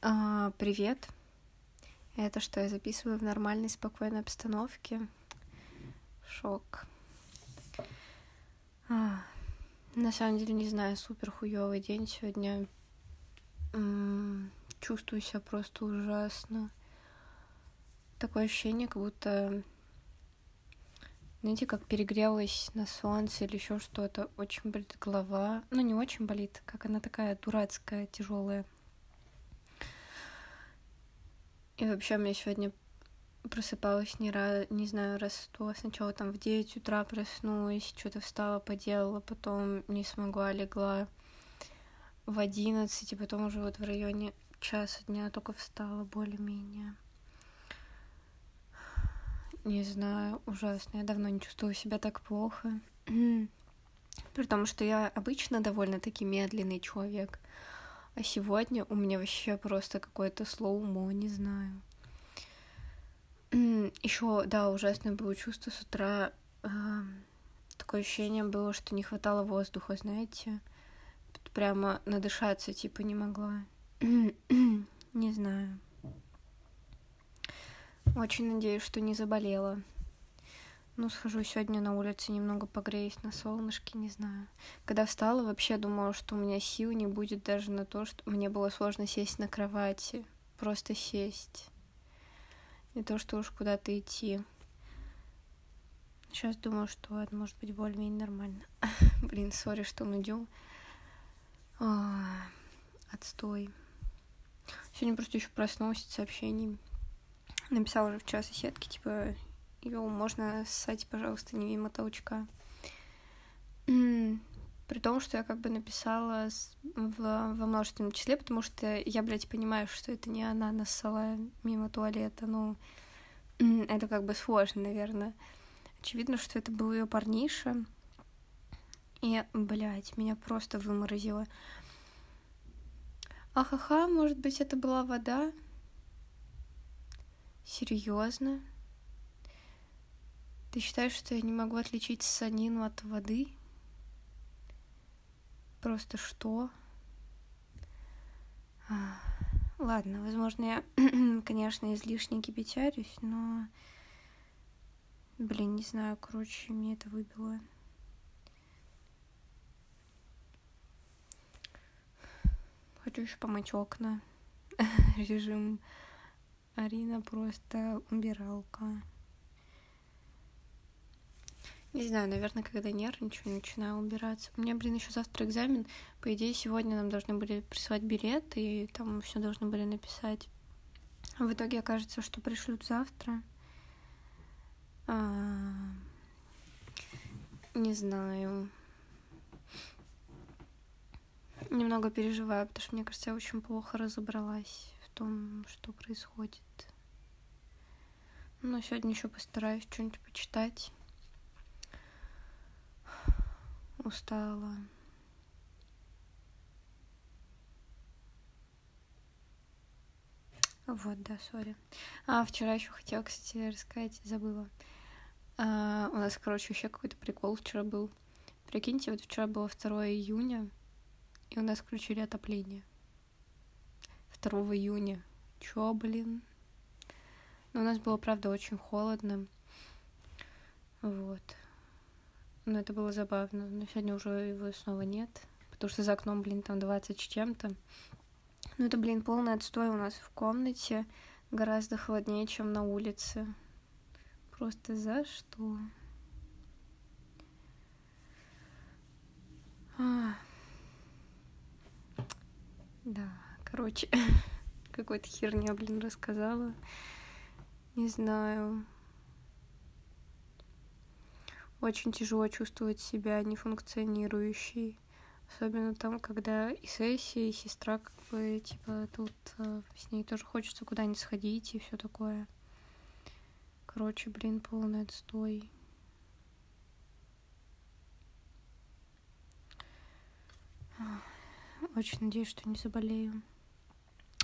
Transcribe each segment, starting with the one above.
А, привет. Это что, я записываю в нормальной, спокойной обстановке? Шок. А, на самом деле, не знаю, супер хуёвый день сегодня. М-м, чувствую себя просто ужасно. Такое ощущение, как будто, знаете, как перегрелась на солнце или еще что-то. Очень болит голова. Ну, не очень болит, как она такая дурацкая, тяжелая. И вообще, у меня сегодня просыпалась не, раз, не знаю, раз сто. Сначала там в 9 утра проснулась, что-то встала, поделала, потом не смогла, легла в 11, и потом уже вот в районе часа дня только встала более-менее. Не знаю, ужасно. Я давно не чувствовала себя так плохо. При том, что я обычно довольно-таки медленный человек. А сегодня у меня вообще просто какое-то слоумо, не знаю. Еще, да, ужасное было чувство с утра. Э, такое ощущение было, что не хватало воздуха, знаете. Прямо надышаться, типа, не могла. не знаю. Очень надеюсь, что не заболела. Ну, схожу сегодня на улице, немного погреюсь на солнышке, не знаю. Когда встала, вообще думала, что у меня сил не будет даже на то, что мне было сложно сесть на кровати. Просто сесть. Не то, что уж куда-то идти. Сейчас думаю, что это может быть более-менее нормально. Блин, сори, что нудю. А, отстой. Сегодня просто еще проснулась от сообщений. Написала уже вчера соседке, типа, его можно ссать, пожалуйста, не мимо толчка. При том, что я как бы написала в, во множественном числе, потому что я, блядь, понимаю, что это не она нассала мимо туалета. Ну, это как бы сложно, наверное. Очевидно, что это был ее парниша. И, блядь, меня просто выморозило. Ахаха, может быть, это была вода? Серьезно? Ты считаешь, что я не могу отличить санину от воды? Просто что? А, ладно, возможно, я, конечно, излишне кипятярюсь, но... Блин, не знаю, короче, мне это выбило. Хочу еще помыть окна. Режим Арина просто убиралка. Не знаю, наверное, когда нервничаю, начинаю убираться. У меня, блин, еще завтра экзамен. По идее, сегодня нам должны были прислать билет, и там все должны были написать. В итоге окажется, что пришлют завтра. А... Не знаю. Немного переживаю, потому что, мне кажется, я очень плохо разобралась в том, что происходит. Но сегодня еще постараюсь что-нибудь почитать устала. Вот, да, сори. А, вчера еще хотела, кстати, рассказать, забыла. А, у нас, короче, еще какой-то прикол вчера был. Прикиньте, вот вчера было 2 июня, и у нас включили отопление. 2 июня. Чё, блин? Но у нас было, правда, очень холодно. Вот. Но это было забавно. Но сегодня уже его снова нет. Потому что за окном, блин, там 20 с чем-то. Ну это, блин, полный отстой у нас в комнате. Гораздо холоднее, чем на улице. Просто за что? А. Да, короче, какой-то херня, блин, рассказала. Не знаю. Очень тяжело чувствовать себя нефункционирующей. Особенно там, когда и сессия, и сестра, как бы, типа, тут э, с ней тоже хочется куда-нибудь сходить и все такое. Короче, блин, полный отстой. Очень надеюсь, что не заболею.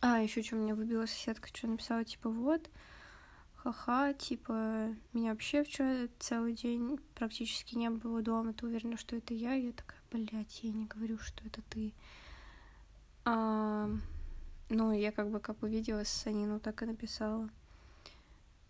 А, еще что меня выбила соседка, что написала, типа, вот, ха-ха, типа, меня вообще вчера целый день практически не было дома, ты уверена, что это я? Я такая, блядь, я не говорю, что это ты. А, Ну, я как бы как увидела Санину, так и написала.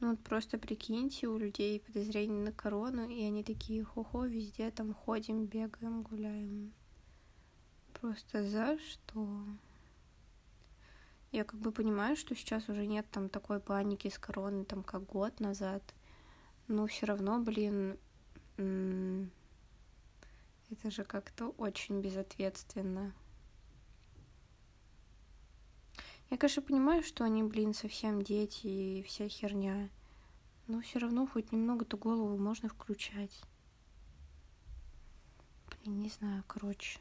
Ну вот просто прикиньте, у людей подозрение на корону, и они такие, хо-хо, везде там ходим, бегаем, гуляем. Просто за что? Я как бы понимаю, что сейчас уже нет там такой паники с короной, там как год назад. Но все равно, блин, это же как-то очень безответственно. Я, конечно, понимаю, что они, блин, совсем дети и вся херня. Но все равно хоть немного-то голову можно включать. Блин, не знаю, короче.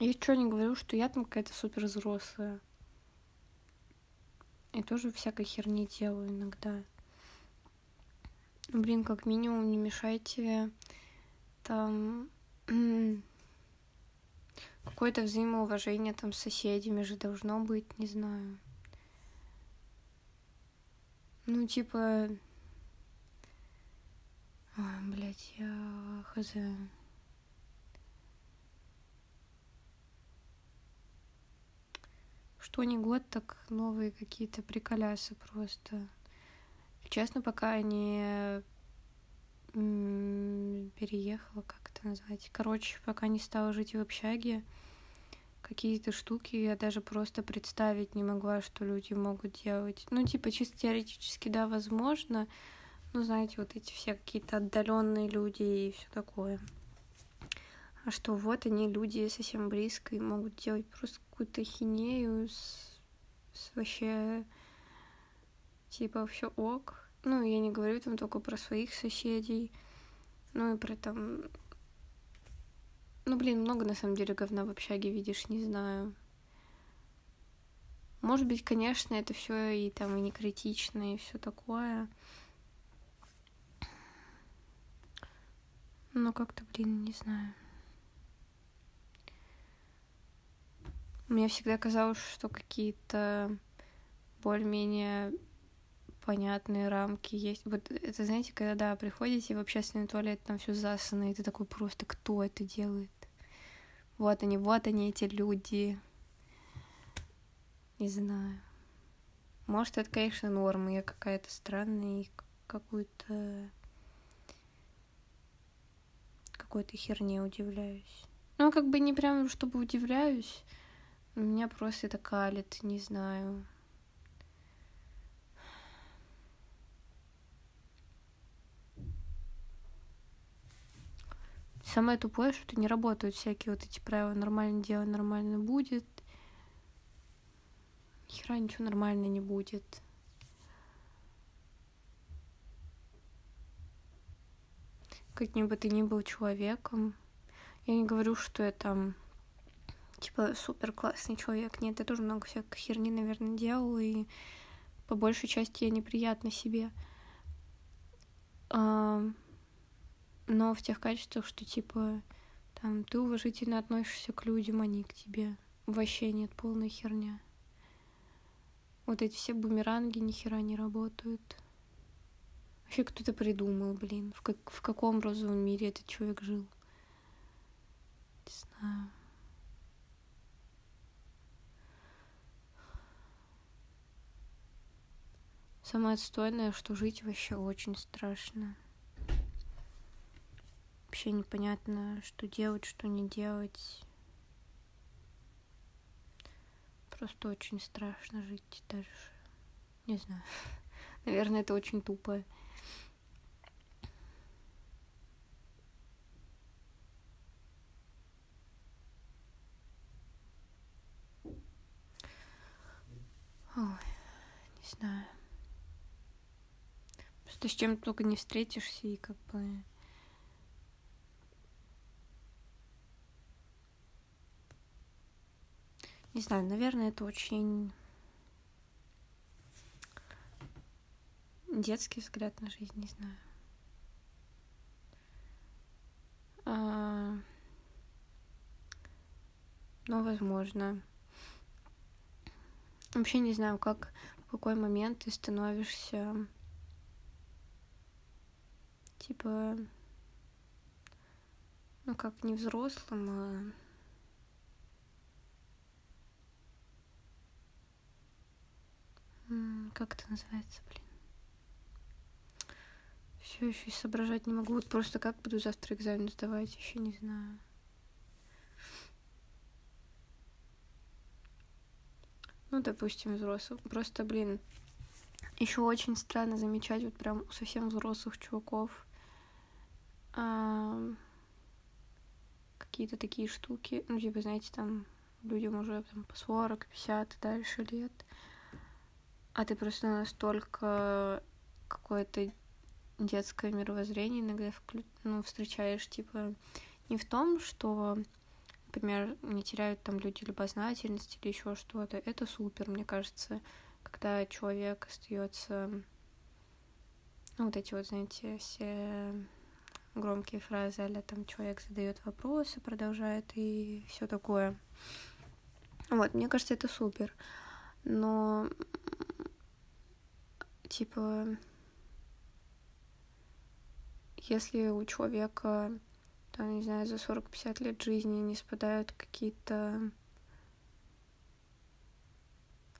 Я что не говорю, что я там какая-то супер взрослая. И тоже всякой херни делаю иногда. Блин, как минимум не мешайте там какое-то взаимоуважение там с соседями же должно быть, не знаю. Ну, типа... Ой, блядь, я хз. Что не год, так новые какие-то приколясы просто. Честно, пока не переехала, как это назвать. Короче, пока не стала жить в общаге, какие-то штуки я даже просто представить не могла, что люди могут делать. Ну, типа, чисто теоретически, да, возможно. Ну, знаете, вот эти все какие-то отдаленные люди и все такое. А что вот они, люди совсем близко и могут делать просто какую-то хинею с, с вообще типа все ок. Ну, я не говорю там только про своих соседей, ну и про там... Ну, блин, много на самом деле говна в общаге видишь, не знаю. Может быть, конечно, это все и там и не критично, и все такое. Но как-то, блин, не знаю. Мне всегда казалось, что какие-то более-менее понятные рамки есть. Вот это, знаете, когда, да, приходите в общественный туалет, там все засано, и ты такой просто, кто это делает? Вот они, вот они, эти люди. Не знаю. Может, это, конечно, норма, я какая-то странная и какую-то какой-то херне удивляюсь. Ну, как бы не прям, чтобы удивляюсь, меня просто это калит, не знаю. Самое тупое, что не работают всякие вот эти правила нормально делай, нормально будет. Хера ничего нормально не будет. Каким бы ты ни был человеком, я не говорю, что я там типа супер классный человек. Нет, я тоже много всякой херни, наверное, делала, и по большей части я неприятна себе. но в тех качествах, что типа там ты уважительно относишься к людям, они к тебе. Вообще нет, полная херня. Вот эти все бумеранги ни хера не работают. Вообще кто-то придумал, блин, в, как, в каком розовом мире этот человек жил. Не знаю. Самое отстойное, что жить вообще очень страшно вообще непонятно, что делать, что не делать. Просто очень страшно жить даже. Не знаю. Наверное, это очень тупо. Ой, не знаю. Просто с чем только не встретишься и как бы Не знаю, наверное, это очень детский взгляд на жизнь, не знаю. А... Но, возможно. Вообще не знаю, как, в какой момент ты становишься типа ну как не взрослым, а как это называется, блин? Все еще и соображать не могу. Вот просто как буду завтра экзамен сдавать, еще не знаю. Ну, допустим, взрослых. Просто, блин, еще очень странно замечать вот прям у совсем взрослых чуваков а, какие-то такие штуки. Ну, типа, знаете, там людям уже там, по 40, 50 и дальше лет. А ты просто настолько какое-то детское мировоззрение иногда вклю... ну, встречаешь, типа, не в том, что например, не теряют там люди любознательность или еще что-то, это супер, мне кажется, когда человек остается, ну, вот эти вот, знаете, все громкие фразы, а там человек задает вопросы, продолжает и все такое. Вот, мне кажется, это супер. Но, типа, если у человека там, не знаю, за 40-50 лет жизни не спадают какие-то...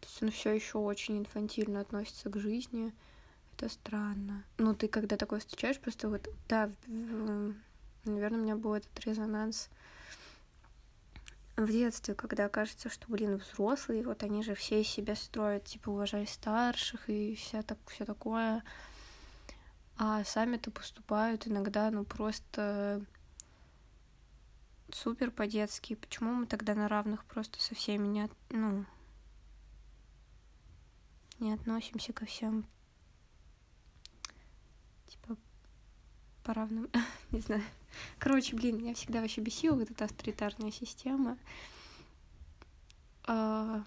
То есть он все еще очень инфантильно относится к жизни. Это странно. Ну, ты когда такое встречаешь, просто вот, да, наверное, у меня был этот резонанс в детстве, когда кажется, что, блин, взрослые, вот они же все себя строят, типа, уважай старших и вся так, все такое, а сами-то поступают иногда, ну, просто супер по-детски. Почему мы тогда на равных просто со всеми не, ну, не относимся ко всем типа по равным, не знаю. Короче, блин, меня всегда вообще бесила вот эта авторитарная система. А...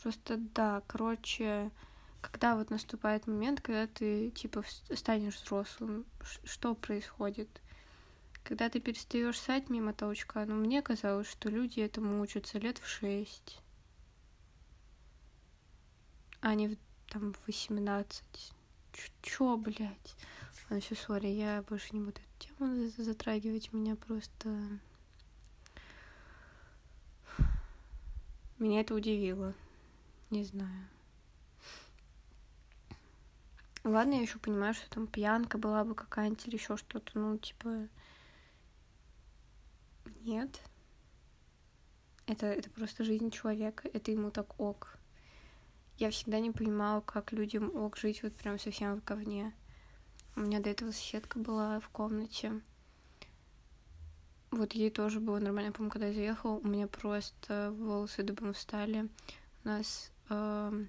Просто да, короче, когда вот наступает момент, когда ты типа станешь взрослым, что происходит? Когда ты перестаешь ссать мимо толчка, ну, мне казалось, что люди этому учатся лет в шесть, а не в, там в восемнадцать. Чё, блядь? Ладно, все, сори, я больше не буду эту тему затрагивать. Меня просто... Меня это удивило. Не знаю. Ладно, я еще понимаю, что там пьянка была бы какая-нибудь или еще что-то, ну, типа, нет. Это, это просто жизнь человека, это ему так ок. Я всегда не понимала, как людям ок жить вот прям совсем в говне. У меня до этого соседка была в комнате. Вот ей тоже было нормально. по когда я заехала, у меня просто волосы дыбом встали. У нас э,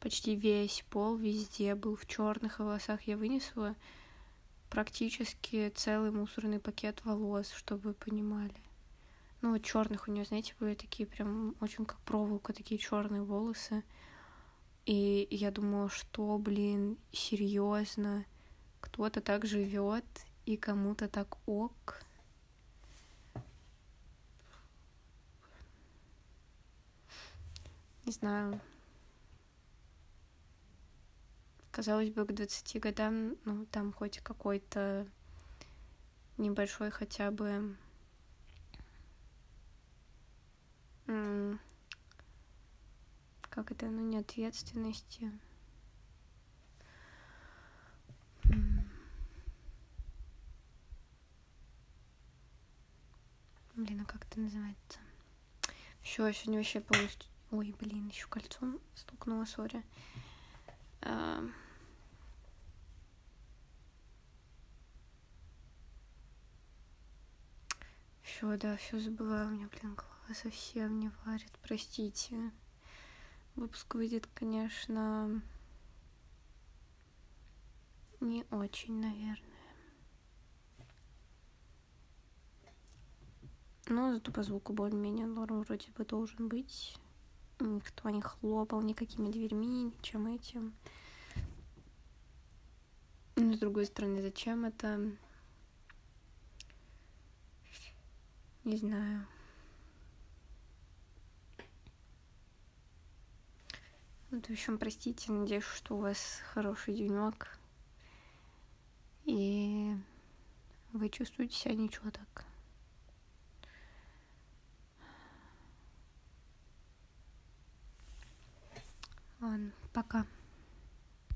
почти весь пол везде был в черных волосах. Я вынесла практически целый мусорный пакет волос, чтобы вы понимали. Ну, вот черных у нее, знаете, были такие прям очень как проволока, такие черные волосы. И я думала, что, блин, серьезно, кто-то так живет, и кому-то так ок. Не знаю, казалось бы, к 20 годам, ну, там хоть какой-то небольшой хотя бы как это, ну, не ответственности. Блин, а как это называется? Все, сегодня вообще полностью... Ой, блин, еще кольцом стукнула, сори. Uh... Все, да, все забываю. У меня, блин, голова совсем не варит. Простите. Выпуск выйдет, конечно, не очень, наверное. Но зато по звуку более-менее норм вроде бы должен быть. Никто не хлопал никакими дверьми, ничем этим. Но с другой стороны, зачем это? Не знаю. Вот, в общем, простите, надеюсь, что у вас хороший денек. И вы чувствуете себя ничего так. Ладно, пока.